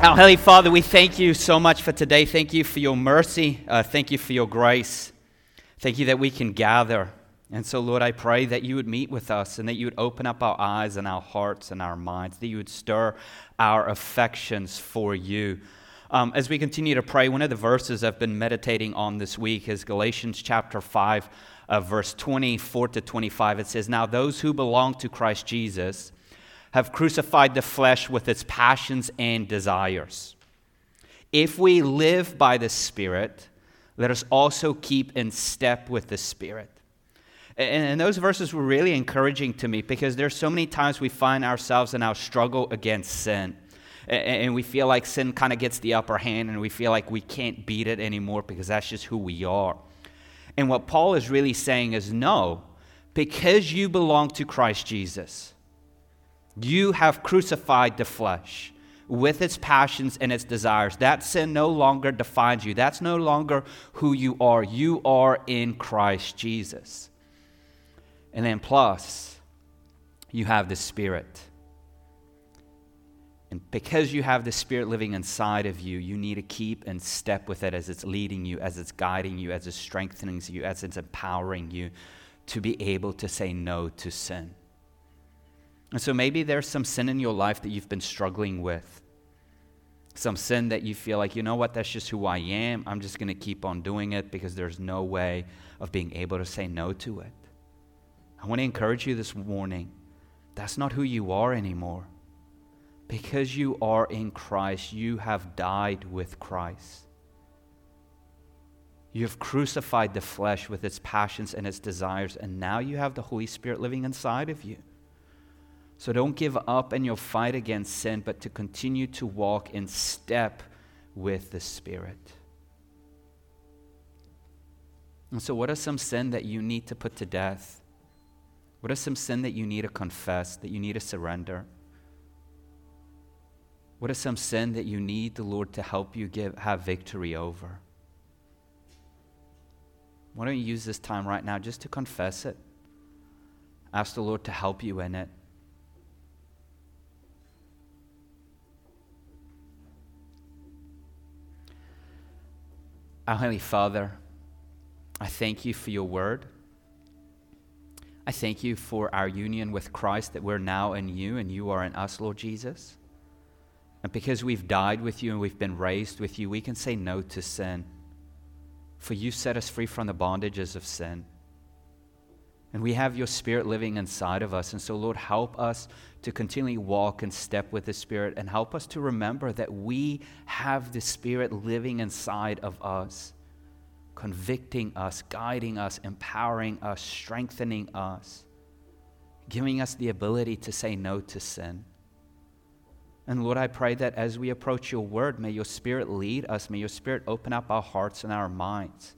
Our Heavenly Father, we thank you so much for today. Thank you for your mercy. Uh, thank you for your grace. Thank you that we can gather. And so, Lord, I pray that you would meet with us and that you would open up our eyes and our hearts and our minds, that you would stir our affections for you. Um, as we continue to pray, one of the verses I've been meditating on this week is Galatians chapter 5, uh, verse 24 to 25. It says, Now those who belong to Christ Jesus, have crucified the flesh with its passions and desires. If we live by the Spirit, let us also keep in step with the Spirit. And, those verses were really encouraging to me because there's so many times we find ourselves in our struggle against sin. And we feel like sin kind of gets the upper hand and we feel like we can't beat it anymore because that's just who we are. And what Paul is really saying is no, because you belong to Christ Jesus, you have crucified the flesh with its passions and its desires. That sin no longer defines you. That's no longer who you are. You are in Christ Jesus. And then, plus, you have the Spirit. And because you have the Spirit living inside of you, you need to keep in step with it as it's leading you, as it's guiding you, as it's strengthening you, as it's empowering you to be able to say no to sin. And so maybe there's some sin in your life that you've been struggling with. Some sin that you feel like, you know what, that's just who I am. I'm just going to keep on doing it because there's no way of being able to say no to it. I want to encourage you this morning that's not who you are anymore. Because you are in Christ, you have died with Christ. You have crucified the flesh with its passions and its desires, and now you have the Holy Spirit living inside of you. So don't give up in your fight against sin, but to continue to walk in step with the Spirit. And so, what are some sin that you need to put to death? What are some sin that you need to confess, that you need to surrender? What are some sin that you need the Lord to help you give, have victory over? Why don't you use this time right now just to confess it? Ask the Lord to help you in it. Our Heavenly Father, I thank you for your word. I thank you for our union with Christ, that we're now in you and you are in us, Lord Jesus. And because we've died with you and we've been raised with you, we can say no to sin. For you set us free from the bondages of sin. And we have your Spirit living inside of us. And so, Lord, help us to continually walk and step with the Spirit and help us to remember that we have the Spirit living inside of us, convicting us, guiding us, empowering us, strengthening us, giving us the ability to say no to sin. And Lord, I pray that as we approach your word, may your Spirit lead us, may your Spirit open up our hearts and our minds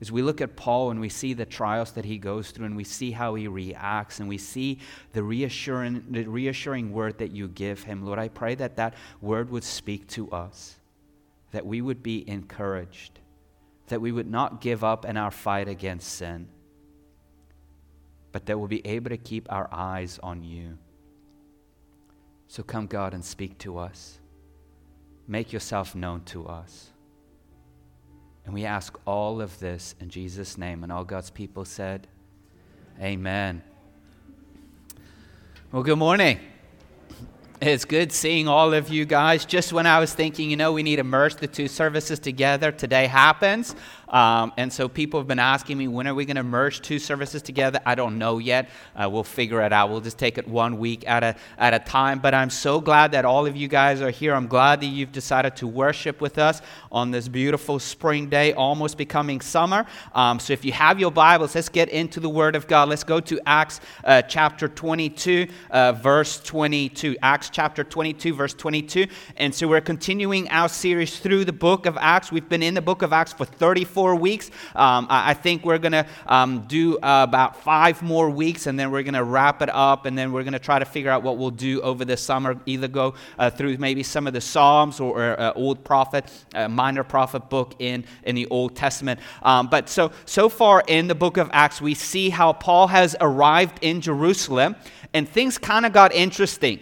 as we look at Paul and we see the trials that he goes through and we see how he reacts and we see the reassuring, the reassuring word that you give him, Lord, I pray that that word would speak to us, that we would be encouraged, that we would not give up in our fight against sin, but that we'll be able to keep our eyes on you. So come, God, and speak to us. Make yourself known to us. And we ask all of this in Jesus' name. And all God's people said, Amen. Well, good morning. It's good seeing all of you guys. Just when I was thinking, you know, we need to merge the two services together, today happens. Um, and so people have been asking me, when are we going to merge two services together? I don't know yet. Uh, we'll figure it out. We'll just take it one week at a, at a time. But I'm so glad that all of you guys are here. I'm glad that you've decided to worship with us on this beautiful spring day, almost becoming summer. Um, so if you have your Bibles, let's get into the Word of God. Let's go to Acts uh, chapter 22, uh, verse 22. Acts chapter 22, verse 22. And so we're continuing our series through the book of Acts. We've been in the book of Acts for 34 four weeks. Um, I, I, think we're going to um, do uh, about five more weeks, and then we're going to wrap it up, and then we're going to try to figure out what we'll do over the summer. Either go uh, through maybe some of the Psalms or, or uh, Old Prophet, uh, Minor Prophet book in, in the Old Testament. Um, but so, so far in the book of Acts, we see how Paul has arrived in Jerusalem, and things kind of got interesting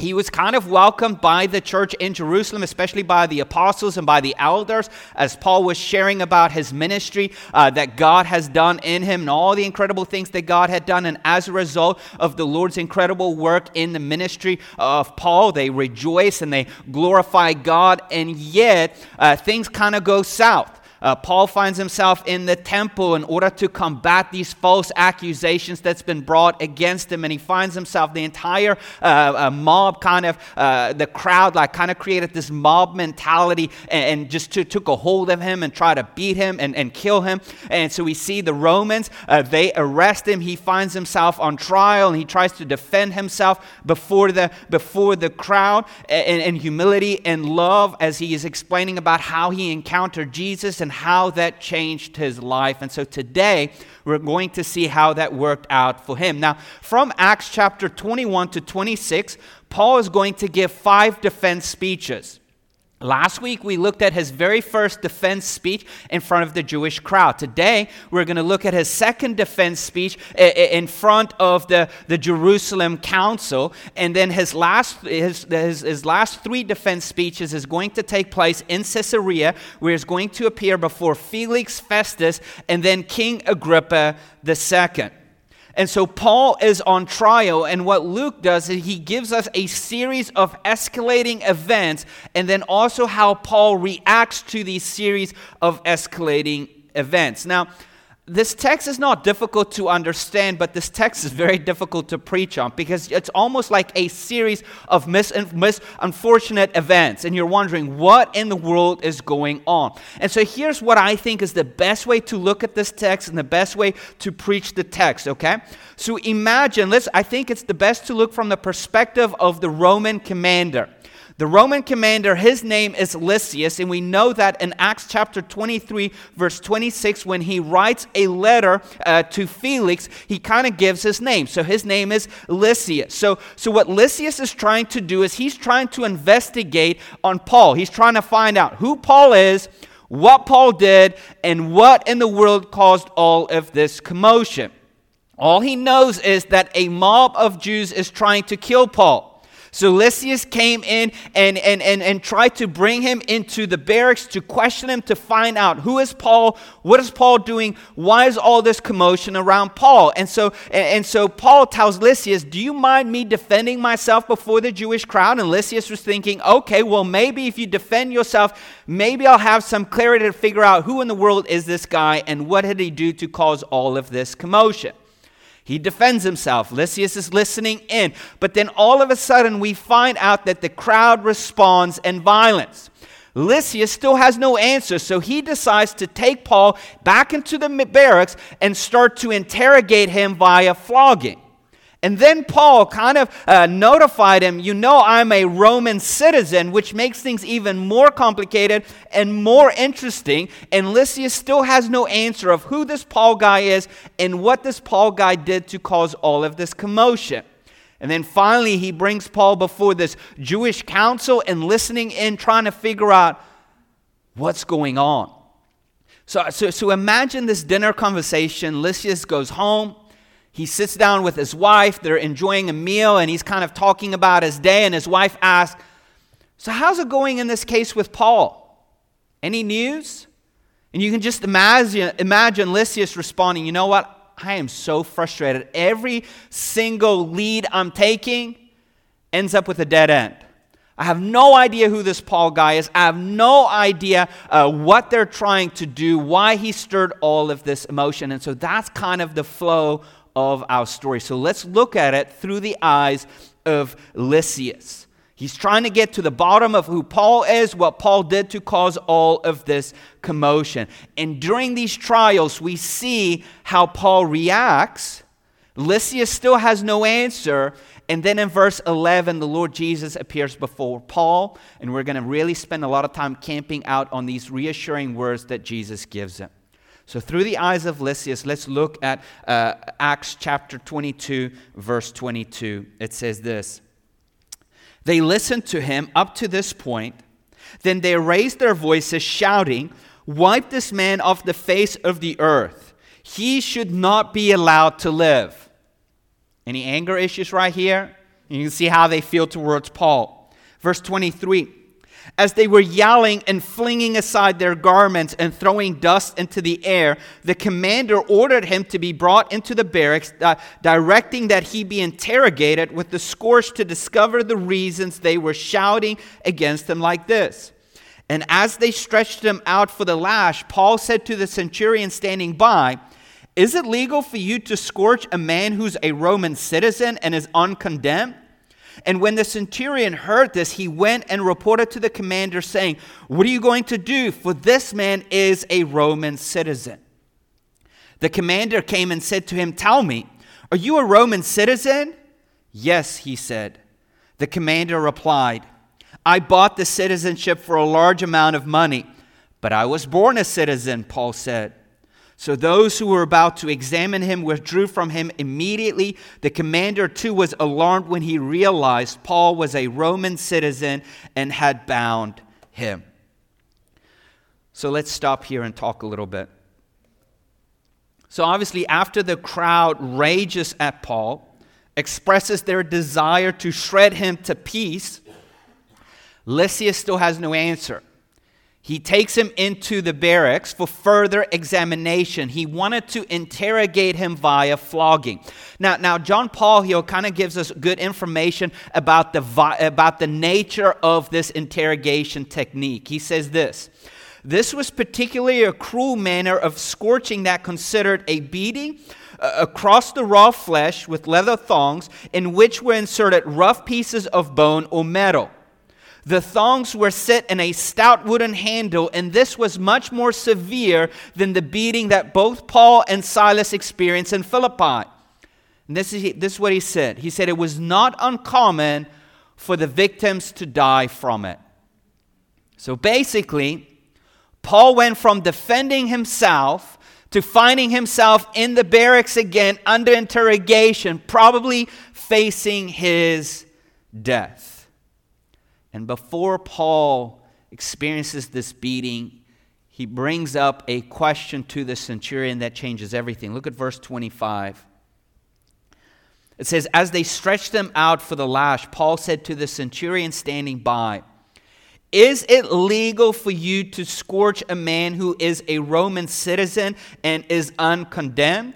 he was kind of welcomed by the church in Jerusalem, especially by the apostles and by the elders, as Paul was sharing about his ministry uh, that God has done in him and all the incredible things that God had done. And as a result of the Lord's incredible work in the ministry of Paul, they rejoice and they glorify God. And yet, uh, things kind of go south. Uh, Paul finds himself in the temple in order to combat these false accusations that's been brought against him. And he finds himself, the entire uh, uh, mob kind of, uh, the crowd like kind of created this mob mentality and, and just to, took a hold of him and tried to beat him and, and kill him. And so we see the Romans, uh, they arrest him. He finds himself on trial and he tries to defend himself before the, before the crowd in, in humility and love as he is explaining about how he encountered Jesus and and how that changed his life. And so today, we're going to see how that worked out for him. Now, from Acts chapter 21 to 26, Paul is going to give five defense speeches. Last week, we looked at his very first defense speech in front of the Jewish crowd. Today, we're going to look at his second defense speech in front of the, the Jerusalem council. And then his last, his, his, his last three defense speeches is going to take place in Caesarea, where he's going to appear before Felix Festus and then King Agrippa II. And so Paul is on trial, and what Luke does is he gives us a series of escalating events, and then also how Paul reacts to these series of escalating events. Now, this text is not difficult to understand, but this text is very difficult to preach on because it's almost like a series of mis-, mis- unfortunate events. And you're wondering, what in the world is going on? And so here's what I think is the best way to look at this text and the best way to preach the text, okay? So imagine, let's, I think it's the best to look from the perspective of the Roman commander. The Roman commander, his name is Lysias, and we know that in Acts chapter 23, verse 26, when he writes a letter uh, to Felix, he kind of gives his name. So his name is Lysias. So, so what Lysias is trying to do is he's trying to investigate on Paul. He's trying to find out who Paul is, what Paul did, and what in the world caused all of this commotion. All he knows is that a mob of Jews is trying to kill Paul. So Lysias came in and, and, and, and tried to bring him into the barracks to question him to find out who is Paul, what is Paul doing, why is all this commotion around Paul? And so, and, so Paul tells Lysias, Do you mind me defending myself before the Jewish crowd? And Lysias was thinking, Okay, well, maybe if you defend yourself, maybe I'll have some clarity to figure out who in the world is this guy and what did he do to cause all of this commotion. He defends himself. Lysias is listening in. But then all of a sudden, we find out that the crowd responds in violence. Lysias still has no answer, so he decides to take Paul back into the barracks and start to interrogate him via flogging. And then Paul kind of uh, notified him, You know, I'm a Roman citizen, which makes things even more complicated and more interesting. And Lysias still has no answer of who this Paul guy is and what this Paul guy did to cause all of this commotion. And then finally, he brings Paul before this Jewish council and listening in, trying to figure out what's going on. So, so, so imagine this dinner conversation. Lysias goes home he sits down with his wife, they're enjoying a meal, and he's kind of talking about his day. And his wife asks, So, how's it going in this case with Paul? Any news? And you can just imagine, imagine Lysias responding, You know what? I am so frustrated. Every single lead I'm taking ends up with a dead end. I have no idea who this Paul guy is. I have no idea uh, what they're trying to do, why he stirred all of this emotion. And so that's kind of the flow of our story. So let's look at it through the eyes of Lysias. He's trying to get to the bottom of who Paul is, what Paul did to cause all of this commotion. And during these trials, we see how Paul reacts. Lysias still has no answer. And then in verse 11, the Lord Jesus appears before Paul. And we're going to really spend a lot of time camping out on these reassuring words that Jesus gives him. So, through the eyes of Lysias, let's look at uh, Acts chapter 22, verse 22. It says this They listened to him up to this point. Then they raised their voices, shouting, Wipe this man off the face of the earth. He should not be allowed to live. Any anger issues right here? You can see how they feel towards Paul. Verse 23 as they were yelling and flinging aside their garments and throwing dust into the air, the commander ordered him to be brought into the barracks, uh, directing that he be interrogated with the scourge to discover the reasons they were shouting against him like this. And as they stretched him out for the lash, Paul said to the centurion standing by, Is it legal for you to scourge a man who's a Roman citizen and is uncondemned? And when the centurion heard this, he went and reported to the commander, saying, What are you going to do? For this man is a Roman citizen. The commander came and said to him, Tell me, are you a Roman citizen? Yes, he said. The commander replied, I bought the citizenship for a large amount of money, but I was born a citizen, Paul said. So those who were about to examine him withdrew from him immediately. The commander, too, was alarmed when he realized Paul was a Roman citizen and had bound him. So let's stop here and talk a little bit. So, obviously, after the crowd rages at Paul, expresses their desire to shred him to piece, Lysias still has no answer. He takes him into the barracks for further examination. He wanted to interrogate him via flogging. Now, now John Polhill here kind of gives us good information about the, about the nature of this interrogation technique. He says this This was particularly a cruel manner of scourging that considered a beating uh, across the raw flesh with leather thongs, in which were inserted rough pieces of bone or metal. The thongs were set in a stout wooden handle, and this was much more severe than the beating that both Paul and Silas experienced in Philippi. And this is, this is what he said. He said it was not uncommon for the victims to die from it. So basically, Paul went from defending himself to finding himself in the barracks again under interrogation, probably facing his death. And before Paul experiences this beating, he brings up a question to the centurion that changes everything. Look at verse 25. It says, As they stretched them out for the lash, Paul said to the centurion standing by, Is it legal for you to scourge a man who is a Roman citizen and is uncondemned?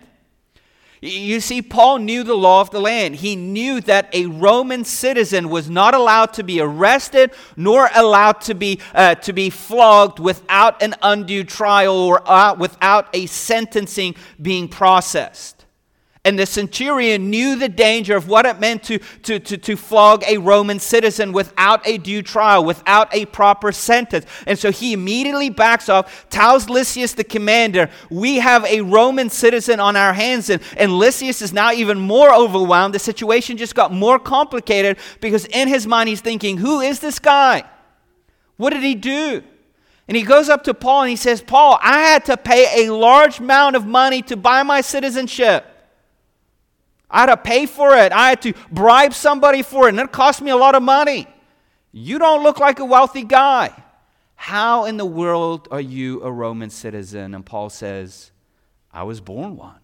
You see, Paul knew the law of the land. He knew that a Roman citizen was not allowed to be arrested nor allowed to be, uh, to be flogged without an undue trial or uh, without a sentencing being processed. And the centurion knew the danger of what it meant to, to, to, to flog a Roman citizen without a due trial, without a proper sentence. And so he immediately backs off, tells Lysias, the commander, We have a Roman citizen on our hands. And, and Lysias is now even more overwhelmed. The situation just got more complicated because in his mind he's thinking, Who is this guy? What did he do? And he goes up to Paul and he says, Paul, I had to pay a large amount of money to buy my citizenship. I had to pay for it. I had to bribe somebody for it, and it cost me a lot of money. You don't look like a wealthy guy. How in the world are you a Roman citizen? And Paul says, I was born one.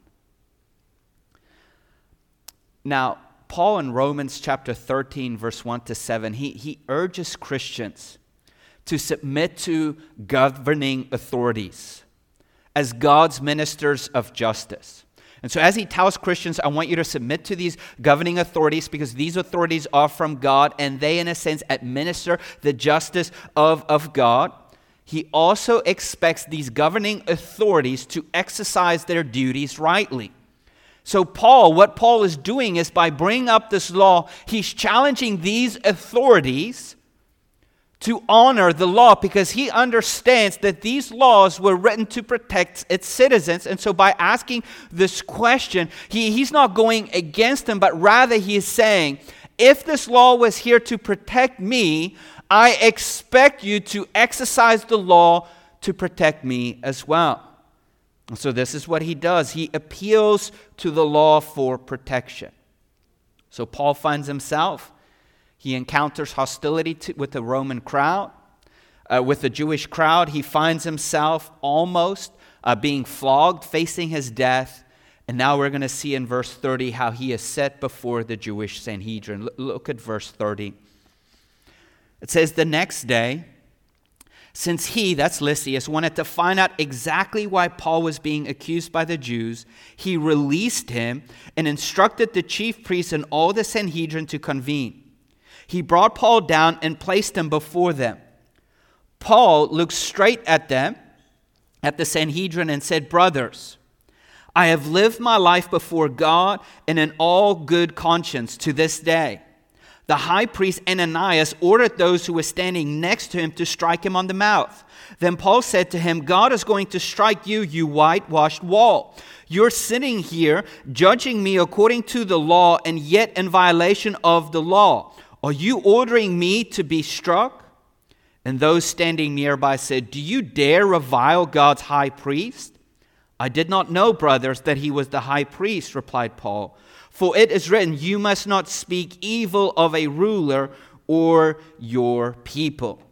Now, Paul in Romans chapter 13, verse 1 to 7, he, he urges Christians to submit to governing authorities as God's ministers of justice. And so, as he tells Christians, I want you to submit to these governing authorities because these authorities are from God and they, in a sense, administer the justice of, of God. He also expects these governing authorities to exercise their duties rightly. So, Paul, what Paul is doing is by bringing up this law, he's challenging these authorities to honor the law because he understands that these laws were written to protect its citizens. And so, by asking this question, he, he's not going against them, but rather he is saying, if this law was here to protect me, I expect you to exercise the law to protect me as well. So, this is what he does he appeals to the law for protection. So, Paul finds himself he encounters hostility to, with the Roman crowd. Uh, with the Jewish crowd, he finds himself almost uh, being flogged, facing his death. And now we're going to see in verse 30 how he is set before the Jewish Sanhedrin. Look at verse 30. It says, The next day, since he, that's Lysias, wanted to find out exactly why Paul was being accused by the Jews, he released him and instructed the chief priests and all the Sanhedrin to convene. He brought Paul down and placed him before them. Paul looked straight at them, at the Sanhedrin, and said, Brothers, I have lived my life before God and in all good conscience to this day the high priest Ananias ordered those who were standing next to him to strike him on the mouth. Then Paul said to him, God is going to strike you, you whitewashed wall. You're sitting here judging me according to the law and yet in violation of the law. Are you ordering me to be struck? And those standing nearby said, Do you dare revile God's high priest? I did not know, brothers, that he was the high priest, replied Paul. For it is written, You must not speak evil of a ruler or your people.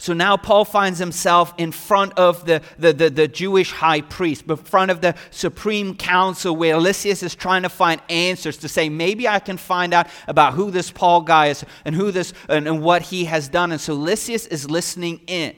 So now Paul finds himself in front of the, the, the, the, Jewish high priest, in front of the Supreme Council, where Lysias is trying to find answers to say, maybe I can find out about who this Paul guy is and who this and, and what he has done. And so Lysias is listening in.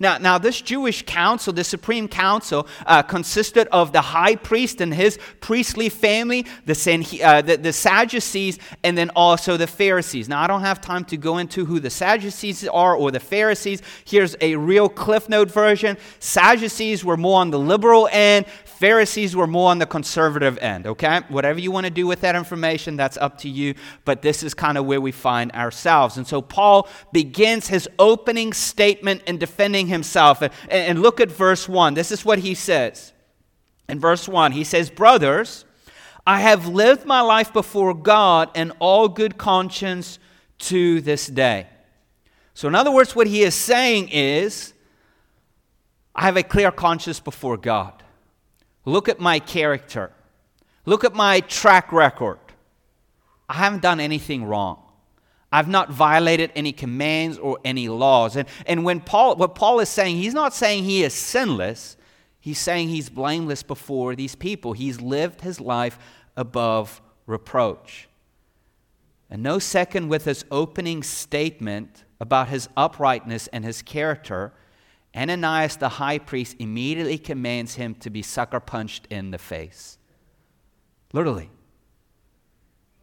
Now, now this Jewish council, the Supreme Council, uh, consisted of the high priest and his priestly family, the, uh, the, the Sadducees, and then also the Pharisees. Now, I don't have time to go into who the Sadducees are or the Pharisees. Here's a real Cliff Note version Sadducees were more on the liberal end, Pharisees were more on the conservative end, okay? Whatever you want to do with that information, that's up to you, but this is kind of where we find ourselves. And so Paul begins his opening statement in defending himself. And, and look at verse 1. This is what he says. In verse 1, he says, Brothers, I have lived my life before God in all good conscience to this day. So, in other words, what he is saying is, I have a clear conscience before God. Look at my character. Look at my track record. I haven't done anything wrong. I've not violated any commands or any laws. And, and when Paul, what Paul is saying, he's not saying he is sinless. He's saying he's blameless before these people. He's lived his life above reproach. And no second with his opening statement about his uprightness and his character, Ananias the high priest immediately commands him to be sucker punched in the face. Literally.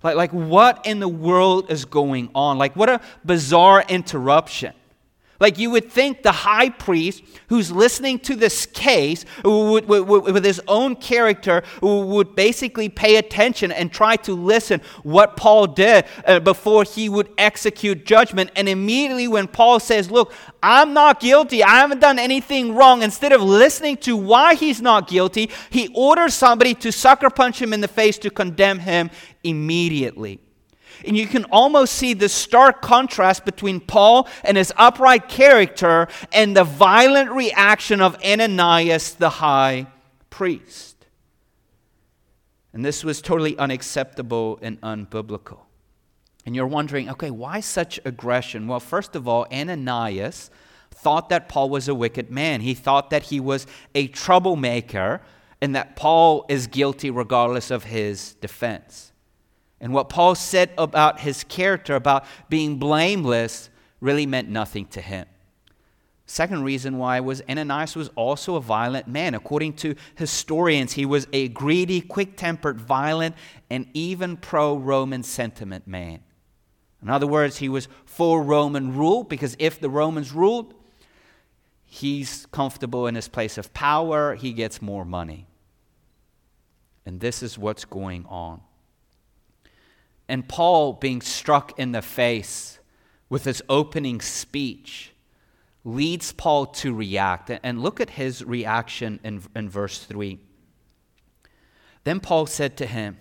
Like, like, what in the world is going on? Like, what a bizarre interruption. Like you would think the high priest who's listening to this case would, would, would, with his own character would basically pay attention and try to listen what Paul did uh, before he would execute judgment. And immediately when Paul says, look, I'm not guilty, I haven't done anything wrong, instead of listening to why he's not guilty, he orders somebody to sucker punch him in the face to condemn him immediately. And you can almost see the stark contrast between Paul and his upright character and the violent reaction of Ananias the high priest. And this was totally unacceptable and unbiblical. And you're wondering, okay, why such aggression? Well, first of all, Ananias thought that Paul was a wicked man. He thought that he was a troublemaker and that Paul is guilty regardless of his defense. And what Paul said about his character, about being blameless, really meant nothing to him. Second reason why was Ananias was also a violent man. According to historians, he was a greedy, quick tempered, violent, and even pro Roman sentiment man. In other words, he was for Roman rule because if the Romans ruled, he's comfortable in his place of power, he gets more money. And this is what's going on. And Paul being struck in the face with his opening speech leads Paul to react. And look at his reaction in, in verse 3. Then Paul said to him,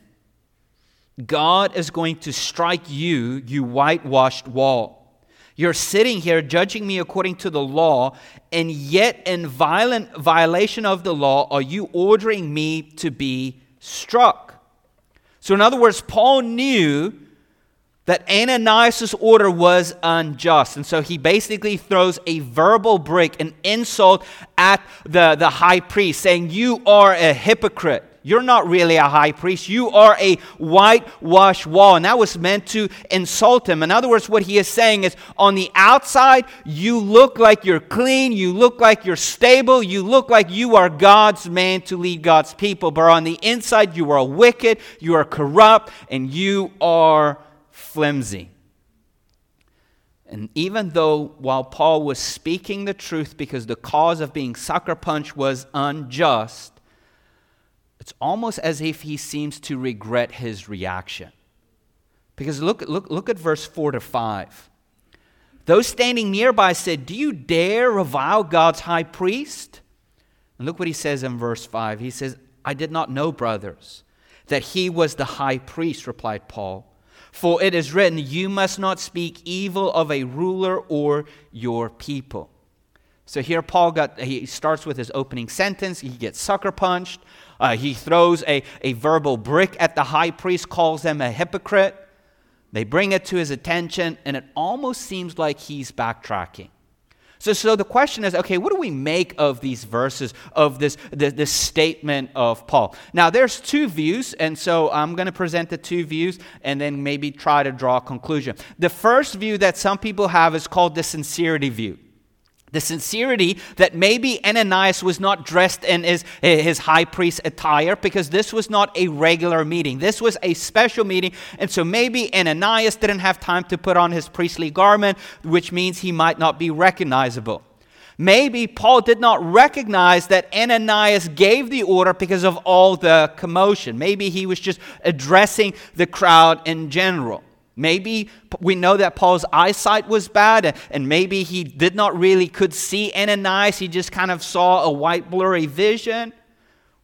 God is going to strike you, you whitewashed wall. You're sitting here judging me according to the law, and yet in violent violation of the law are you ordering me to be struck. So, in other words, Paul knew that Ananias' order was unjust. And so he basically throws a verbal break, an insult at the, the high priest, saying, You are a hypocrite. You're not really a high priest. You are a whitewashed wall. And that was meant to insult him. In other words, what he is saying is on the outside, you look like you're clean. You look like you're stable. You look like you are God's man to lead God's people. But on the inside, you are wicked. You are corrupt. And you are flimsy. And even though while Paul was speaking the truth because the cause of being sucker punched was unjust, it's almost as if he seems to regret his reaction. Because look, look, look at verse 4 to 5. Those standing nearby said, Do you dare revile God's high priest? And look what he says in verse 5. He says, I did not know, brothers, that he was the high priest, replied Paul. For it is written, You must not speak evil of a ruler or your people. So here Paul got he starts with his opening sentence. He gets sucker punched. Uh, he throws a, a verbal brick at the high priest, calls them a hypocrite. They bring it to his attention, and it almost seems like he's backtracking. So, so the question is okay, what do we make of these verses, of this, this, this statement of Paul? Now, there's two views, and so I'm going to present the two views and then maybe try to draw a conclusion. The first view that some people have is called the sincerity view the sincerity that maybe Ananias was not dressed in his, his high priest attire because this was not a regular meeting. This was a special meeting. And so maybe Ananias didn't have time to put on his priestly garment, which means he might not be recognizable. Maybe Paul did not recognize that Ananias gave the order because of all the commotion. Maybe he was just addressing the crowd in general. Maybe we know that Paul's eyesight was bad, and maybe he did not really could see Ananias. He just kind of saw a white blurry vision.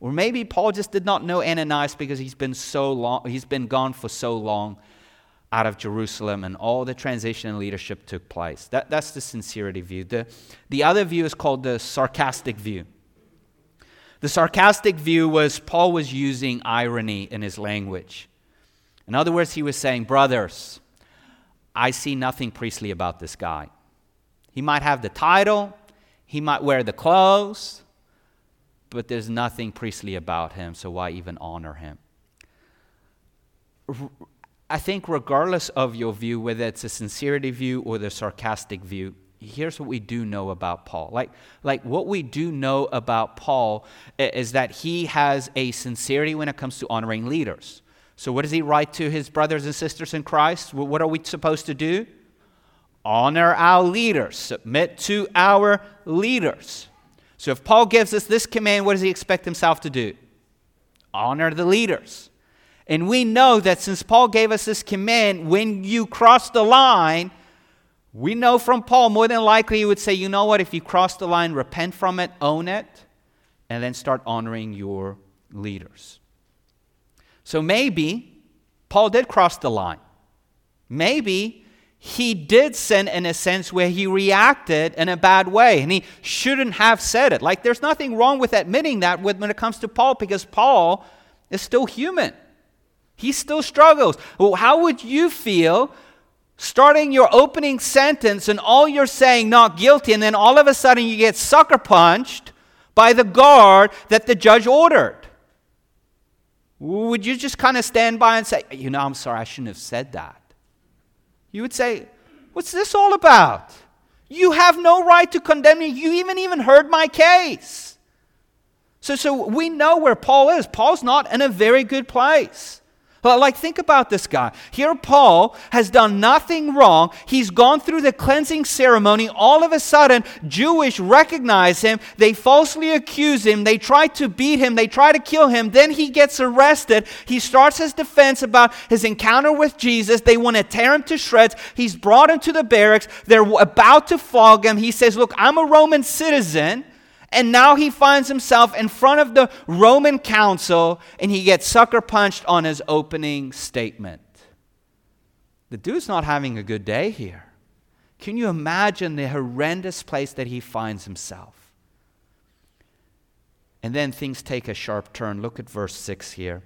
Or maybe Paul just did not know Ananias because he's been so long, he's been gone for so long out of Jerusalem and all the transition and leadership took place. That, that's the sincerity view. The, the other view is called the sarcastic view. The sarcastic view was Paul was using irony in his language. In other words, he was saying, Brothers, I see nothing priestly about this guy. He might have the title, he might wear the clothes, but there's nothing priestly about him, so why even honor him? I think, regardless of your view, whether it's a sincerity view or the sarcastic view, here's what we do know about Paul. Like, like what we do know about Paul is that he has a sincerity when it comes to honoring leaders. So, what does he write to his brothers and sisters in Christ? What are we supposed to do? Honor our leaders, submit to our leaders. So, if Paul gives us this command, what does he expect himself to do? Honor the leaders. And we know that since Paul gave us this command, when you cross the line, we know from Paul more than likely he would say, you know what, if you cross the line, repent from it, own it, and then start honoring your leaders. So maybe Paul did cross the line. Maybe he did sin in a sense where he reacted in a bad way and he shouldn't have said it. Like, there's nothing wrong with admitting that when it comes to Paul because Paul is still human. He still struggles. Well, how would you feel starting your opening sentence and all you're saying, not guilty, and then all of a sudden you get sucker punched by the guard that the judge ordered? Would you just kind of stand by and say, You know, I'm sorry, I shouldn't have said that? You would say, What's this all about? You have no right to condemn me. You even even heard my case. So, so we know where Paul is. Paul's not in a very good place. But like, think about this guy. Here, Paul has done nothing wrong. He's gone through the cleansing ceremony. All of a sudden, Jewish recognize him. They falsely accuse him. They try to beat him. They try to kill him. Then he gets arrested. He starts his defense about his encounter with Jesus. They want to tear him to shreds. He's brought into the barracks. They're about to flog him. He says, Look, I'm a Roman citizen. And now he finds himself in front of the Roman council and he gets sucker punched on his opening statement. The dude's not having a good day here. Can you imagine the horrendous place that he finds himself? And then things take a sharp turn. Look at verse 6 here.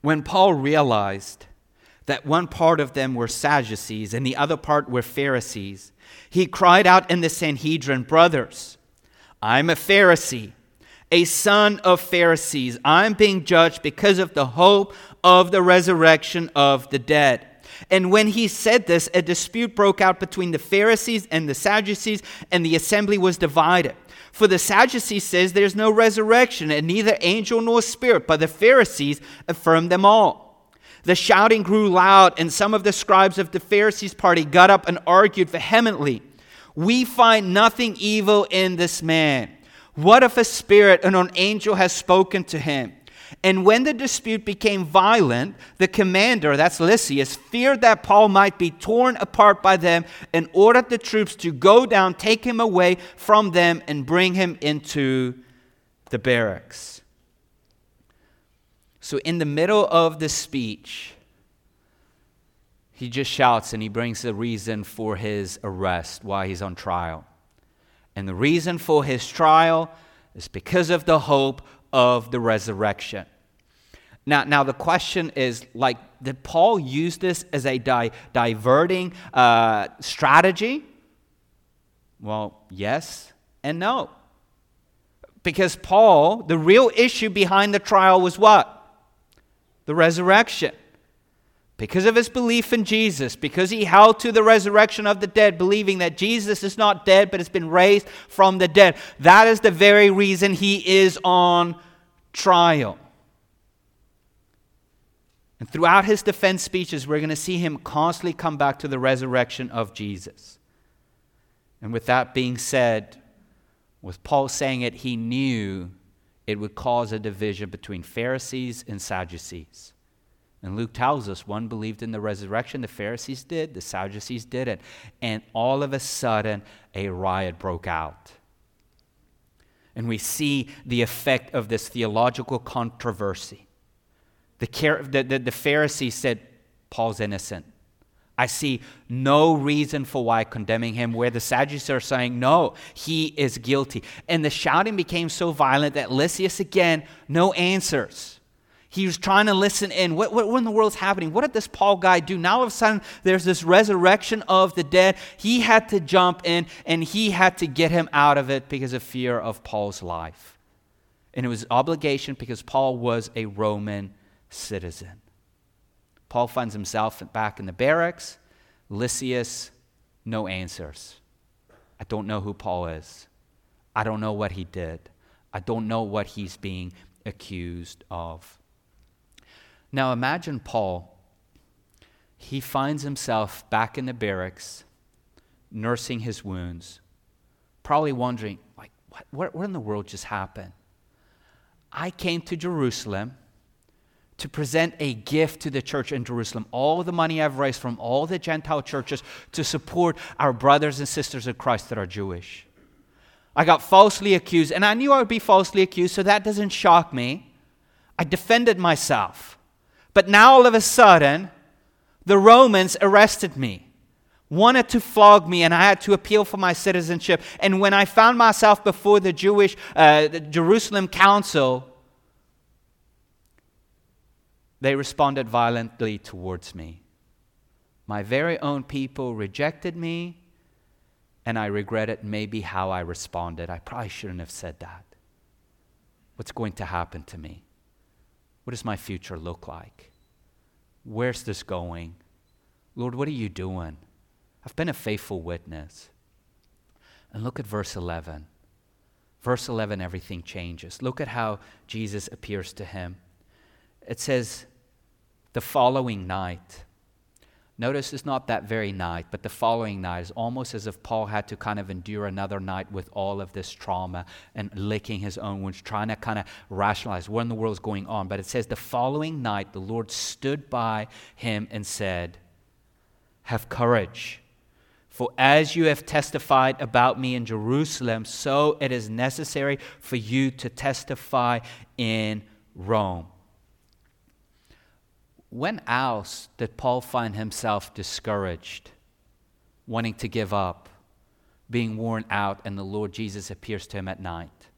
When Paul realized that one part of them were Sadducees and the other part were Pharisees, he cried out in the Sanhedrin, Brothers, I'm a Pharisee, a son of Pharisees. I'm being judged because of the hope of the resurrection of the dead. And when he said this, a dispute broke out between the Pharisees and the Sadducees, and the assembly was divided. For the Sadducees says there's no resurrection, and neither angel nor spirit, but the Pharisees affirm them all. The shouting grew loud, and some of the scribes of the Pharisees' party got up and argued vehemently. We find nothing evil in this man. What if a spirit and an angel has spoken to him? And when the dispute became violent, the commander, that's Lysias, feared that Paul might be torn apart by them and ordered the troops to go down, take him away from them, and bring him into the barracks. So, in the middle of the speech, he just shouts and he brings the reason for his arrest, why he's on trial. And the reason for his trial is because of the hope of the resurrection. Now, now the question is like, did Paul use this as a di- diverting uh, strategy? Well, yes and no. Because Paul, the real issue behind the trial was what? The resurrection. Because of his belief in Jesus, because he held to the resurrection of the dead, believing that Jesus is not dead but has been raised from the dead, that is the very reason he is on trial. And throughout his defense speeches, we're going to see him constantly come back to the resurrection of Jesus. And with that being said, with Paul saying it, he knew it would cause a division between Pharisees and Sadducees. And Luke tells us one believed in the resurrection, the Pharisees did, the Sadducees didn't. And all of a sudden, a riot broke out. And we see the effect of this theological controversy. The, the, the, the Pharisees said, Paul's innocent. I see no reason for why condemning him, where the Sadducees are saying, no, he is guilty. And the shouting became so violent that Lysias, again, no answers. He was trying to listen in. What, what, what, in the world's happening? What did this Paul guy do? Now, all of a sudden, there's this resurrection of the dead. He had to jump in and he had to get him out of it because of fear of Paul's life. And it was obligation because Paul was a Roman citizen. Paul finds himself back in the barracks. Lysias, no answers. I don't know who Paul is. I don't know what he did. I don't know what he's being accused of. Now imagine Paul. He finds himself back in the barracks, nursing his wounds, probably wondering, like, what, what, what in the world just happened? I came to Jerusalem to present a gift to the church in Jerusalem. All the money I've raised from all the Gentile churches to support our brothers and sisters in Christ that are Jewish. I got falsely accused, and I knew I would be falsely accused, so that doesn't shock me. I defended myself. But now all of a sudden, the Romans arrested me, wanted to flog me, and I had to appeal for my citizenship. And when I found myself before the Jewish uh, the Jerusalem council, they responded violently towards me. My very own people rejected me, and I regretted maybe how I responded. I probably shouldn't have said that. What's going to happen to me? What does my future look like? Where's this going? Lord, what are you doing? I've been a faithful witness. And look at verse 11. Verse 11, everything changes. Look at how Jesus appears to him. It says, the following night, Notice it's not that very night, but the following night is almost as if Paul had to kind of endure another night with all of this trauma and licking his own wounds, trying to kind of rationalize what in the world is going on. But it says the following night, the Lord stood by him and said, Have courage. For as you have testified about me in Jerusalem, so it is necessary for you to testify in Rome when else did Paul find himself discouraged, wanting to give up, being worn out, and the Lord Jesus appears to him at night?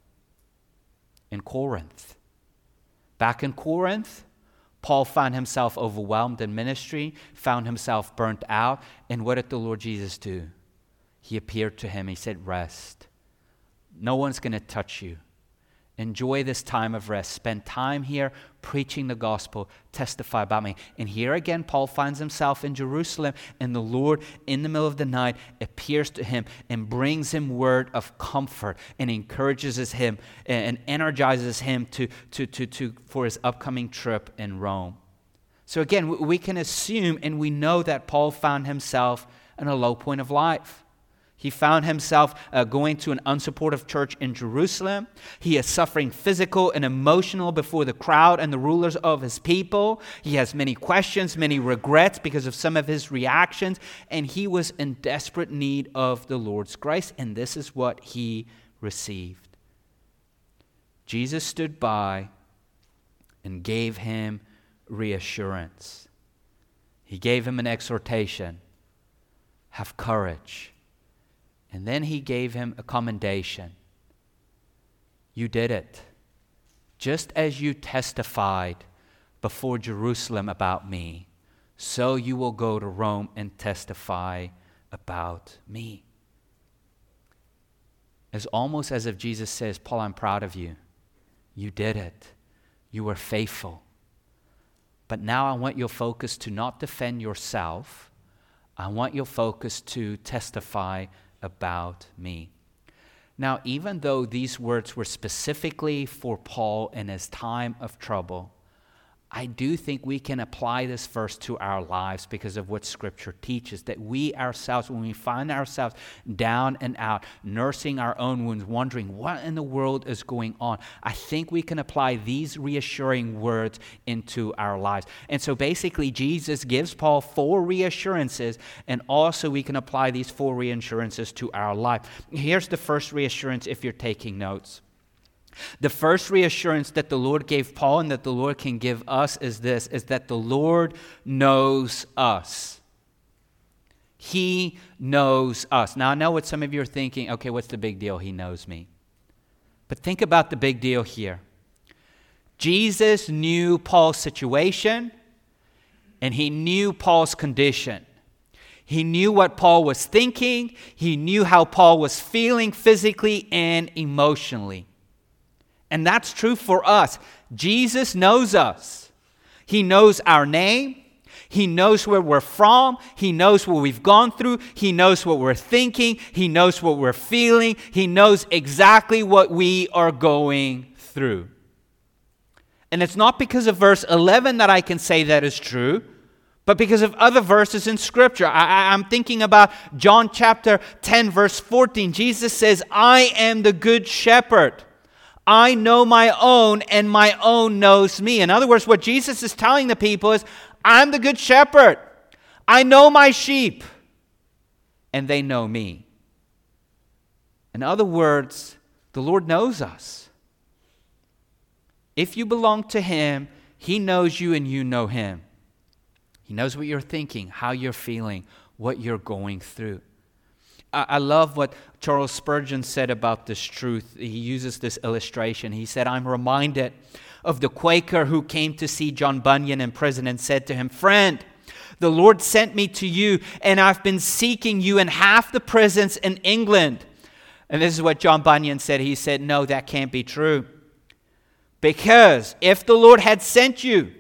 In Corinth. Back in Corinth, Paul found himself overwhelmed in ministry, found himself burnt out, and what did the Lord Jesus do? He appeared to him. He said, Rest. No one's going to touch you. Enjoy this time of rest. Spend time here preaching the gospel. Testify about me. And here again, Paul finds himself in Jerusalem, and the Lord, in the middle of the night, appears to him and brings him word of comfort and encourages him and energizes him to, to, to, to, for his upcoming trip in Rome. So again, we can assume and we know that Paul found himself in a low point of life. He found himself uh, going to an unsupportive church in Jerusalem. He is suffering physical and emotional before the crowd and the rulers of his people. He has many questions, many regrets because of some of his reactions, and he was in desperate need of the Lord's grace, and this is what he received. Jesus stood by and gave him reassurance. He gave him an exhortation have courage and then he gave him a commendation. You did it. Just as you testified before Jerusalem about me, so you will go to Rome and testify about me. It's almost as if Jesus says, Paul, I'm proud of you. You did it. You were faithful. But now I want your focus to not defend yourself. I want your focus to testify about me. Now, even though these words were specifically for Paul in his time of trouble, I do think we can apply this verse to our lives because of what Scripture teaches. That we ourselves, when we find ourselves down and out, nursing our own wounds, wondering what in the world is going on, I think we can apply these reassuring words into our lives. And so basically, Jesus gives Paul four reassurances, and also we can apply these four reassurances to our life. Here's the first reassurance if you're taking notes. The first reassurance that the Lord gave Paul and that the Lord can give us is this is that the Lord knows us. He knows us. Now I know what some of you are thinking, okay, what's the big deal? He knows me. But think about the big deal here. Jesus knew Paul's situation and he knew Paul's condition. He knew what Paul was thinking, he knew how Paul was feeling physically and emotionally. And that's true for us. Jesus knows us. He knows our name. He knows where we're from. He knows what we've gone through. He knows what we're thinking. He knows what we're feeling. He knows exactly what we are going through. And it's not because of verse 11 that I can say that is true, but because of other verses in Scripture. I, am thinking about John chapter 10, verse 14. Jesus says, I am the good shepherd. I know my own, and my own knows me. In other words, what Jesus is telling the people is, I'm the good shepherd. I know my sheep, and they know me. In other words, the Lord knows us. If you belong to Him, He knows you and you know Him. He knows what you're thinking, how you're feeling, what you're going through. I love what Charles Spurgeon said about this truth. He uses this illustration. He said, I'm reminded of the Quaker who came to see John Bunyan in prison and said to him, Friend, the Lord sent me to you, and I've been seeking you in half the prisons in England. And this is what John Bunyan said. He said, No, that can't be true. Because if the Lord had sent you,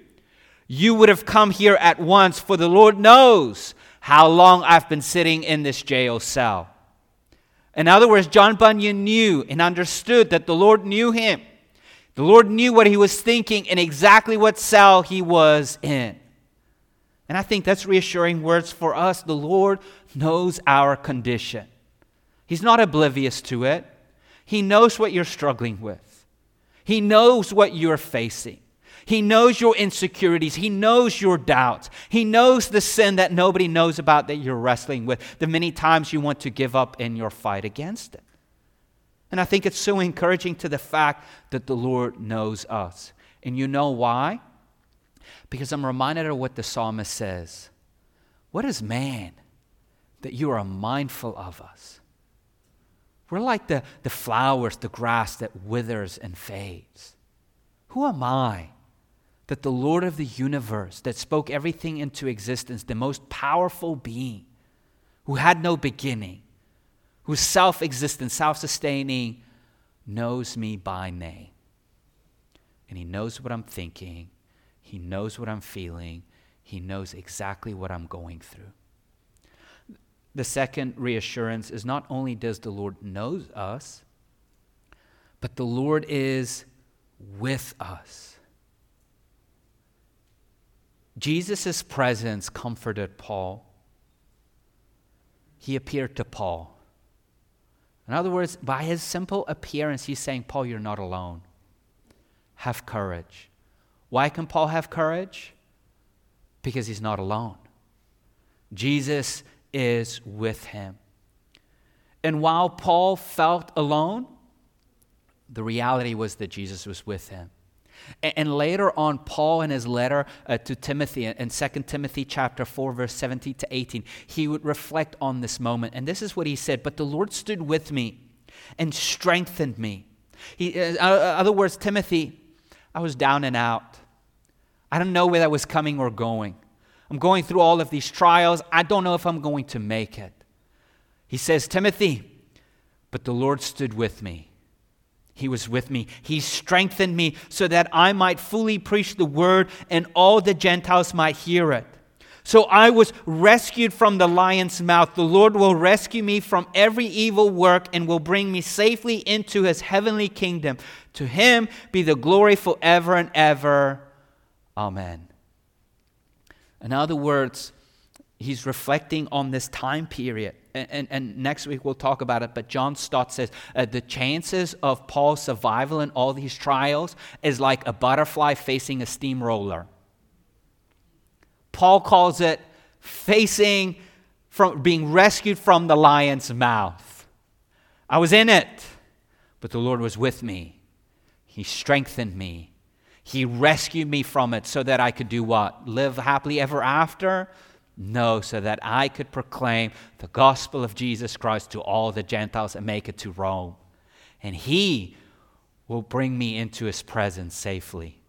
you would have come here at once, for the Lord knows how long I've been sitting in this jail cell. In other words, John Bunyan knew and understood that the Lord knew him. The Lord knew what he was thinking and exactly what cell he was in. And I think that's reassuring words for us. The Lord knows our condition, He's not oblivious to it. He knows what you're struggling with, He knows what you're facing. He knows your insecurities. He knows your doubts. He knows the sin that nobody knows about that you're wrestling with, the many times you want to give up in your fight against it. And I think it's so encouraging to the fact that the Lord knows us. And you know why? Because I'm reminded of what the psalmist says What is man that you are mindful of us? We're like the, the flowers, the grass that withers and fades. Who am I that the Lord of the universe, that spoke everything into existence, the most powerful being, who had no beginning, who's self existent, self sustaining, knows me by name. and He knows what I'm thinking, He knows what I'm feeling, He knows exactly what I'm going through. The second reassurance is not only does the Lord knows us, but the Lord is with us. Jesus' presence comforted Paul. He appeared to Paul. In other words, by his simple appearance, he's saying, Paul, you're not alone. Have courage. Why can Paul have courage? Because he's not alone. Jesus is with him. And while Paul felt alone, the reality was that Jesus was with him. And, later on, Paul in his letter uh, to Timothy, in 2 Timothy chapter 4, verse 17 to 18, he would reflect on this moment. And this is what he said But the Lord stood with me and strengthened me. He, in uh, uh, other words, Timothy, I was down and out. I don't know where that was coming or going. I'm going through all of these trials. I don't know if I'm going to make it. He says, Timothy, but the Lord stood with me. He was with me. He strengthened me so that I might fully preach the word and all the Gentiles might hear it. So I was rescued from the lion's mouth. The Lord will rescue me from every evil work and will bring me safely into his heavenly kingdom. To him be the glory forever and ever. Amen. In other words, he's reflecting on this time period. And, and, next week we'll talk about it. But John Stott says uh, the chances of Paul's survival in all these trials is like a butterfly facing a steamroller. Paul calls it facing from being rescued from the lion's mouth. I was in it, but the Lord was with me. He strengthened me. He rescued me from it so that I could do what? Live happily ever after? No, so that I could proclaim the gospel of Jesus Christ to all the Gentiles and make it to Rome. And He will bring me into His presence safely.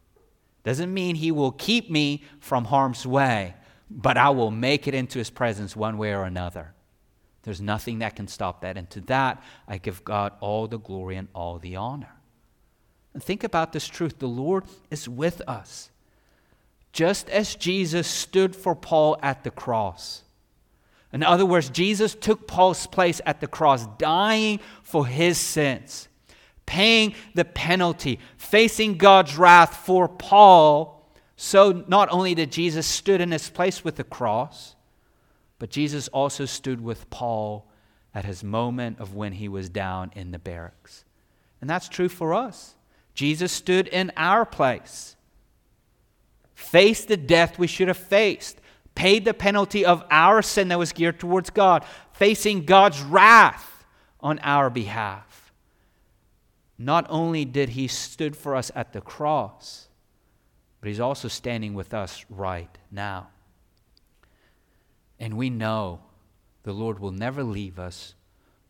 Doesn't mean He will keep me from harm's way, but I will make it into His presence one way or another. There's nothing that can stop that. And to that, I give God all the glory and all the honor. And think about this truth the Lord is with us. Just as Jesus stood for Paul at the cross. In other words, Jesus took Paul's place at the cross, dying for his sins, paying the penalty, facing God's wrath for Paul. So not only did Jesus stood in his place with the cross, but Jesus also stood with Paul at his moment of when he was down in the barracks. And that's true for us. Jesus stood in our place, faced the death we should have faced, paid the penalty of our sin that was geared towards God, facing God's wrath on our behalf. Not only did he stood for us at the cross, but he's also standing with us right now. And we know the Lord will never leave us,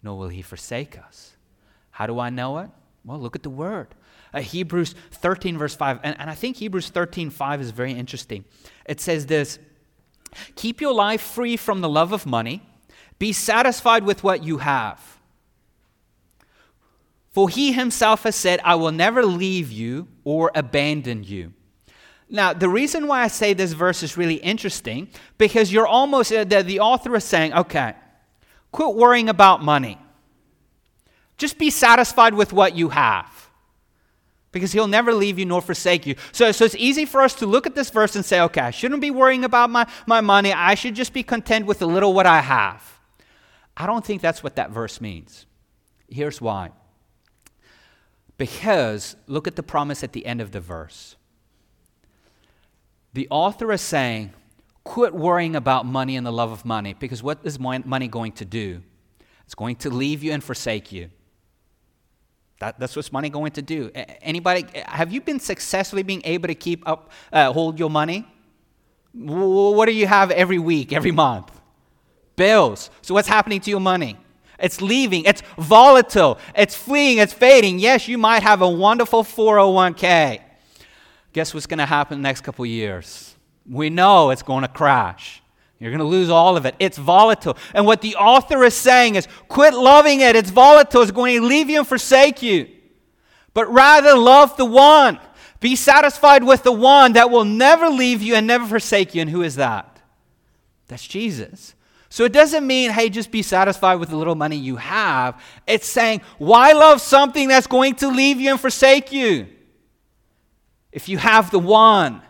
nor will he forsake us. How do I know it? Well, look at the word. Uh, Hebrews 13, verse 5. And, and I think Hebrews 13, 5 is very interesting. It says this Keep your life free from the love of money, be satisfied with what you have. For he himself has said, I will never leave you or abandon you. Now, the reason why I say this verse is really interesting because you're almost, uh, the, the author is saying, okay, quit worrying about money. Just be satisfied with what you have because he'll never leave you nor forsake you. So, so it's easy for us to look at this verse and say, okay, I shouldn't be worrying about my, my money. I should just be content with a little what I have. I don't think that's what that verse means. Here's why. Because look at the promise at the end of the verse. The author is saying, quit worrying about money and the love of money, because what is money going to do? It's going to leave you and forsake you. That, that's what's money going to do. Anybody, have you been successfully being able to keep up, uh, hold your money? What do you have every week, every month? Bills. So what's happening to your money? It's leaving. It's volatile. It's fleeing. It's fading. Yes, you might have a wonderful 401k. Guess what's going to happen the next couple years? We know it's going to crash. You're going to lose all of it. It's volatile. And what the author is saying is quit loving it. It's volatile. It's going to leave you and forsake you. But rather love the one. Be satisfied with the one that will never leave you and never forsake you. And who is that? That's Jesus. So it doesn't mean, hey, just be satisfied with the little money you have. It's saying, why love something that's going to leave you and forsake you? If you have the one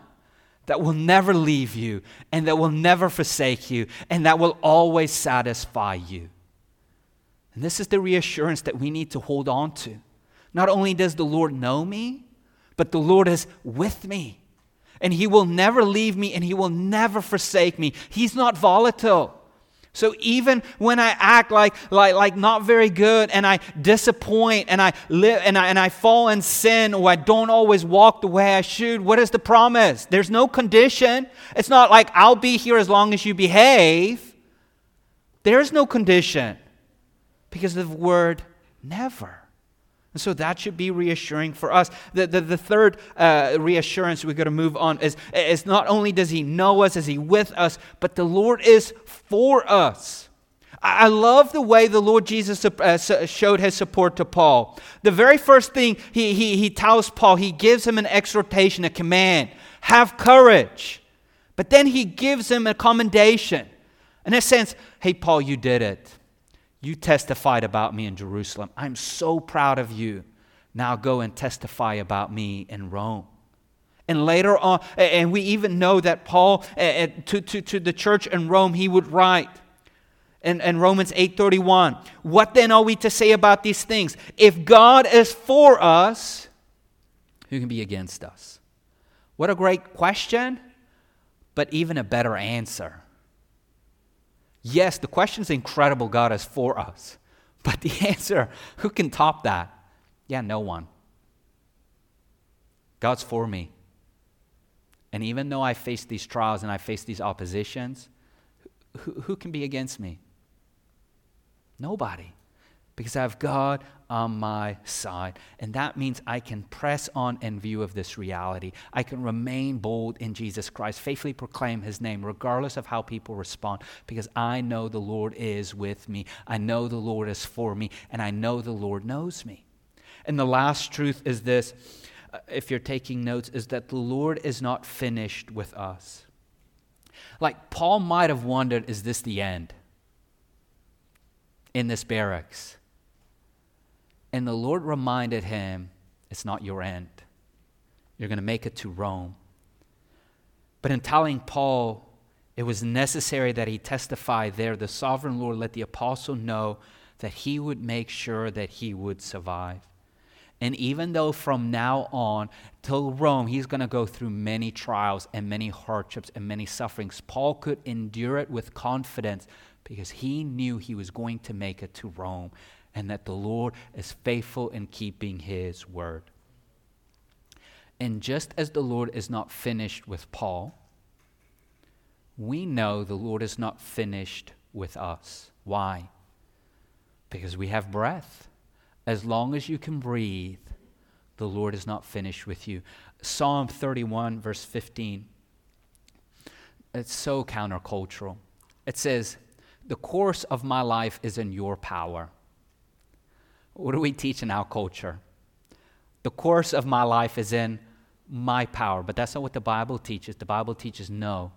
that will never leave you and that will never forsake you and that will always satisfy you. And this is the reassurance that we need to hold on to. Not only does the Lord know me, but the Lord is with me. And He will never leave me and He will never forsake me. He's not volatile. So even when I act like, like, like not very good and I disappoint and I live and I, and I fall in sin or I don't always walk the way I should, what is the promise? There's no condition. It's not like I'll be here as long as you behave. There's no condition because of the word never. And so that should be reassuring for us. The, the, the third uh, reassurance we're going to move on is, is not only does He know us, is He with us, but the Lord is for us. I love the way the Lord Jesus uh, showed his support to Paul. The very first thing he, he, he tells Paul, he gives him an exhortation, a command have courage. But then he gives him a commendation. In a sense, hey, Paul, you did it. You testified about me in Jerusalem. I'm so proud of you. Now go and testify about me in Rome. And later on, and we even know that Paul, to, to, to the church in Rome, he would write, in, in Romans 8:31. What then are we to say about these things? If God is for us, who can be against us? What a great question, but even a better answer. Yes, the question is incredible, God is for us. But the answer, who can top that? Yeah, no one. God's for me. And even though I face these trials and I face these oppositions, who, who can be against me? Nobody because I have God on my side. And that means I can press on in view of this reality. I can remain bold in Jesus Christ, faithfully proclaim his name, regardless of how people respond, because I know the Lord is with me. I know the Lord is for me, and I know the Lord knows me. And the last truth is this uh, if you're taking notes, is that the Lord is not finished with us. Like Paul might have wondered, is this the end in this barracks? And the Lord reminded him, It's not your end. You're going to make it to Rome. But in telling Paul, it was necessary that he testify there. The sovereign Lord let the apostle know that he would make sure that he would survive. And even though from now on till Rome, he's going to go through many trials and many hardships and many sufferings, Paul could endure it with confidence because he knew he was going to make it to Rome and that the Lord is faithful in keeping his word. And just as the Lord is not finished with Paul, we know the Lord is not finished with us. Why? Because we have breath. As long as you can breathe, the Lord is not finished with you. Psalm 31, verse 15. It's so countercultural. It says, The course of my life is in your power. What do we teach in our culture? The course of my life is in my power, but that's not what the Bible teaches. The Bible teaches no.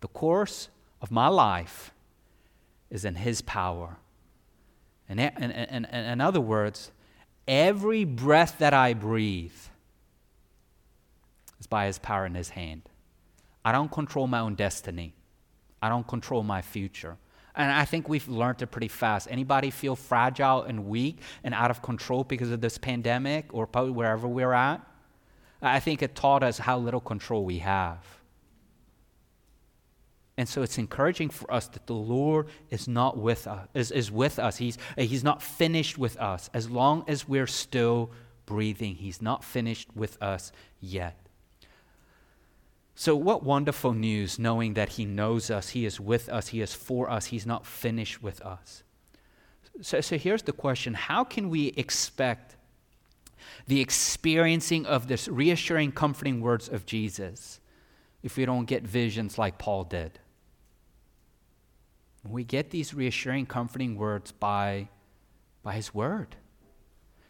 The course of my life is in His power. In, in, in, in other words, every breath that I breathe is by His power in His hand. I don't control my own destiny. I don't control my future. And I think we've learned it pretty fast. Anybody feel fragile and weak and out of control because of this pandemic or probably wherever we're at? I think it taught us how little control we have. And so it's encouraging for us that the Lord is not with us, is, is with us. He's, he's not finished with us. As long as we're still breathing, He's not finished with us yet. So, what wonderful news knowing that He knows us, He is with us, He is for us, He's not finished with us. So, so here's the question How can we expect the experiencing of this reassuring, comforting words of Jesus if we don't get visions like Paul did? We get these reassuring, comforting words by, by His Word.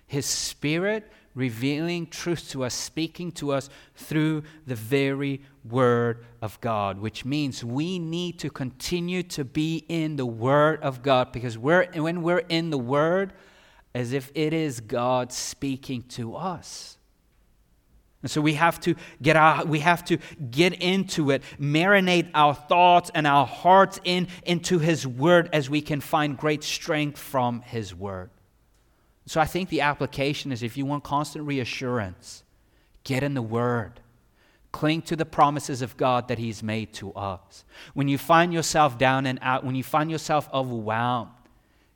His Spirit revealing truth to us, speaking to us through the very Word of God, which means we need to continue to be in the Word of God because we're, when we're in the Word, as if it is God speaking to us. And so we have to get our, we have to get into it, marinate our thoughts and our hearts in into his word as we can find great strength from his word. So I think the application is if you want constant reassurance, get in the word. Cling to the promises of God that he's made to us. When you find yourself down and out, when you find yourself overwhelmed,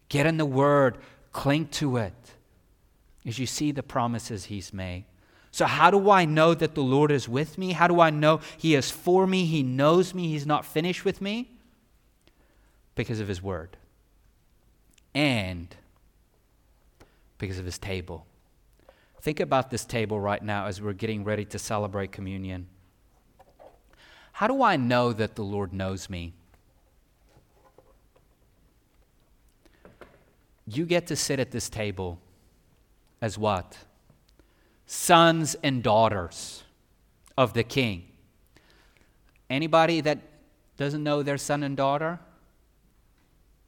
get in the word, cling to it as you see the promises he's made. So, how do I know that the Lord is with me? How do I know He is for me? He knows me. He's not finished with me? Because of His Word. And because of His table. Think about this table right now as we're getting ready to celebrate communion. How do I know that the Lord knows me? You get to sit at this table as what? sons and daughters of the king. Anybody that doesn't know their son and daughter?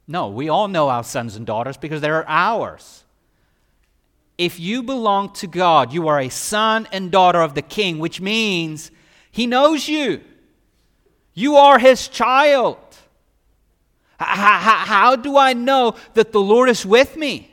No, we all know our sons and daughters because they're ours. If you belong to God, you are a son and daughter of the king, which means he knows you. You are his child. How, how, do I know that the Lord is with me?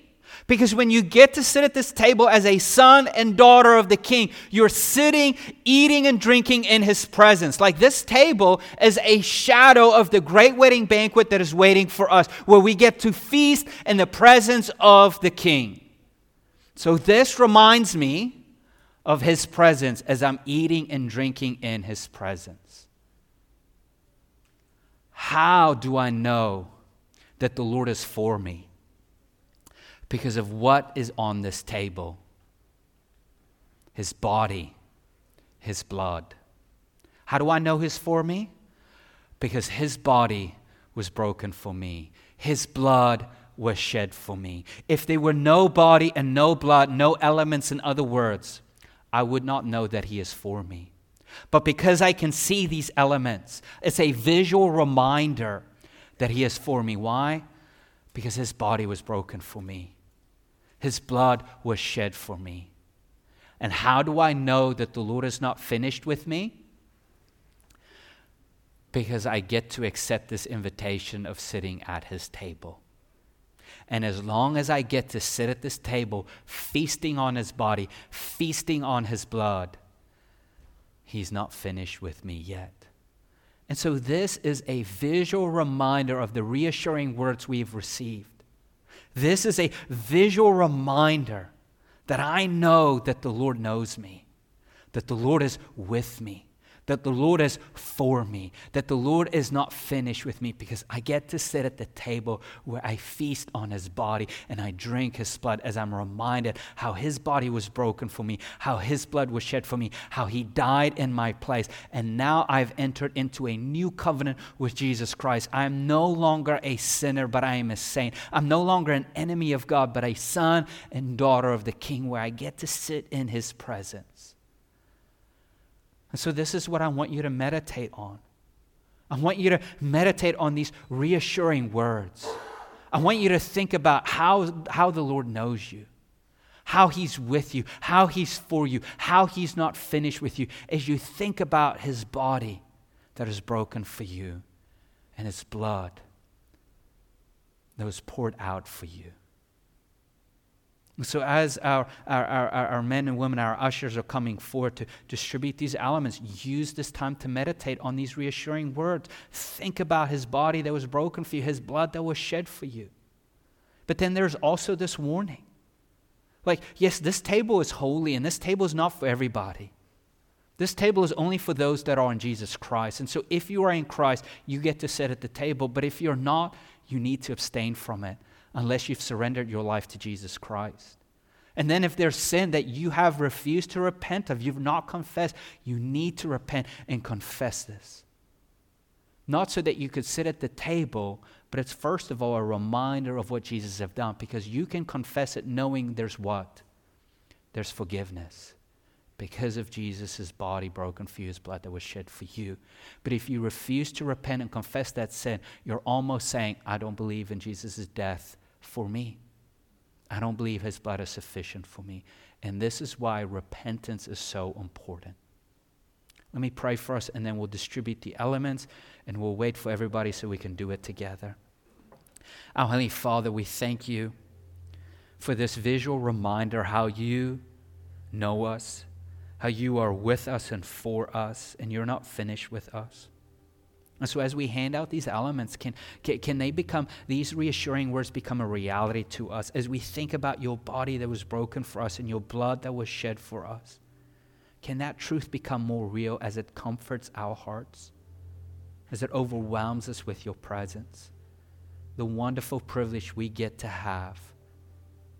Because when you get to sit at this table as a son and daughter of the king, you're sitting, eating, and drinking in his presence. Like this table is a shadow of the great wedding banquet that is waiting for us, where we get to feast in the presence of the king. So this reminds me of his presence as I'm eating and drinking in his presence. How do I know that the Lord is for me? because of what is on this table his body, his blood. How do I know he's for me? Because his body was broken for me, his blood was shed for me. If there were no body and no blood, no elements, in other words, I would not know that he is for me. But because I can see these elements, it's a visual reminder that he is for me. Why? Because his body was broken for me. His blood was shed for me. And how do I know that the Lord is not finished with me? Because I get to accept this invitation of sitting at his table. And as long as I get to sit at this table, feasting on his body, feasting on his blood, he's not finished with me yet. And so, this is a visual reminder of the reassuring words we've received. This is a visual reminder that I know that the Lord knows me, that the Lord is with me, that the Lord is for me, that the Lord is not finished with me because I get to sit at the table where I feast on his body and I drink his blood as I'm reminded how his body was broken for me, how his blood was shed for me, how he died in my place. And now I've entered into a new covenant with Jesus Christ. I am no longer a sinner, but I am a saint. I'm no longer an enemy of God, but a son and daughter of the King where I get to sit in his presence. And so, this is what I want you to meditate on. I want you to meditate on these reassuring words. I want you to think about how, how the Lord knows you, how He's with you, how He's for you, how He's not finished with you, as you think about His body that is broken for you and His blood that was poured out for you. So, as our, our, our, our, men and women, our ushers are coming forward to distribute these elements, use this time to meditate on these reassuring words. Think about his body that was broken for you, his blood that was shed for you. But then there's also this warning. Like, yes, this table is holy, and this table is not for everybody. This table is only for those that are in Jesus Christ. And so, if you are in Christ, you get to sit at the table. But if you're not, you need to abstain from it unless you've surrendered your life to Jesus Christ. And then, if there's sin that you have refused to repent of, you've not confessed, you need to repent and confess this. Not so that you could sit at the table, but it's first of all a reminder of what Jesus has done because you can confess it knowing there's what? there's forgiveness because of Jesus' body broken for his blood that was shed for you. But if you refuse to repent and confess that sin, you're almost saying, I don't believe in Jesus' death for me. I don't believe his blood is sufficient for me. And this is why repentance is so important. Let me pray for us, and then we'll distribute the elements, and we'll wait for everybody so we can do it together. Our Heavenly Father, we thank you for this visual reminder how you know us, how you are with us and for us, and you're not finished with us. And so, as we hand out these elements, can, can, can, they become, these reassuring words become a reality to us as we think about your body that was broken for us and your blood that was shed for us? Can that truth become more real as it comforts our hearts, as it overwhelms us with your presence? The wonderful privilege we get to have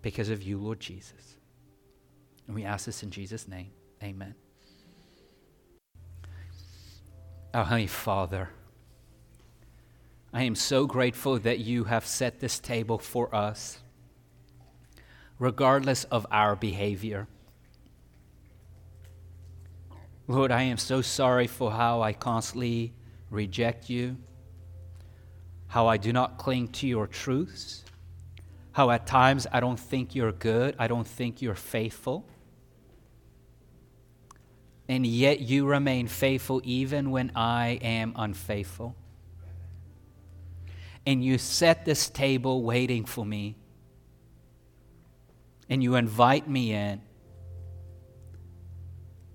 because of you, Lord Jesus. And we ask this in Jesus' name. Amen. Our Heavenly Father, I am so grateful that you have set this table for us, regardless of our behavior. Lord, I am so sorry for how I constantly reject you, how I do not cling to your truths, how at times I don't think you're good, I don't think you're faithful. And yet you remain faithful even when I am unfaithful and you set this table waiting for me, and you invite me in.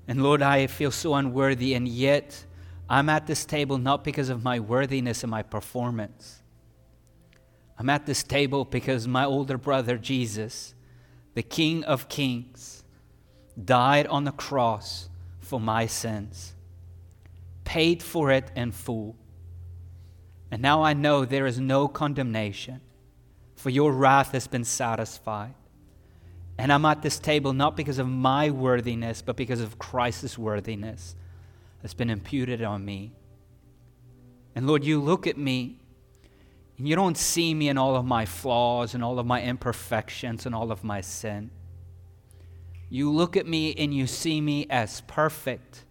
And Lord, I feel so unworthy, and yet I'm at this table not because of my worthiness and my performance. I'm at this table because my older brother, Jesus, the King of Kings, died on the cross for my sins, paid for it in full and now I know there is no condemnation, for your wrath has been satisfied. And I'm at this table not because of my worthiness, but because of Christ's worthiness that's been imputed on me. And Lord, you look at me and you don't see me in all of my flaws and all of my imperfections and all of my sin. You look at me and you see me as perfect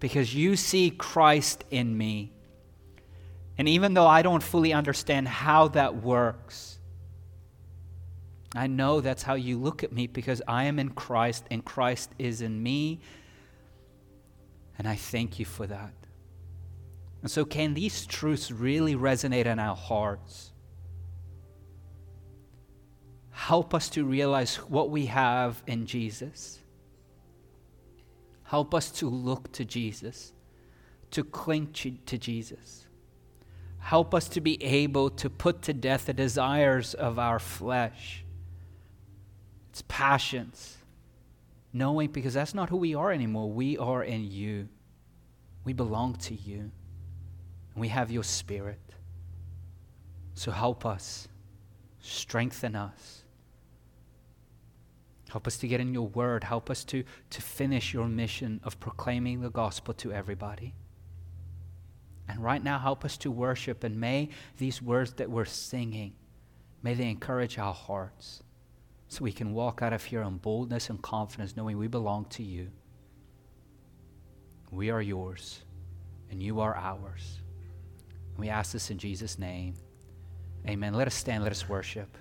because you see Christ in me. And even though I don't fully understand how that works, I know that's how you look at me because I am in Christ and Christ is in me. And I thank you for that. And so, can these truths really resonate in our hearts? Help us to realize what we have in Jesus. Help us to look to Jesus, to cling to Jesus. Help us to be able to put to death the desires of our flesh, its passions, knowing because that's not who we are anymore. We are in you. We belong to you. And we have your spirit. So help us, strengthen us. Help us to get in your word. Help us to, to finish your mission of proclaiming the gospel to everybody. And right now, help us to worship. And may these words that we're singing, may they encourage our hearts so we can walk out of here in boldness and confidence, knowing we belong to you. We are yours, and you are ours. And we ask this in Jesus' name. Amen. Let us stand, let us worship.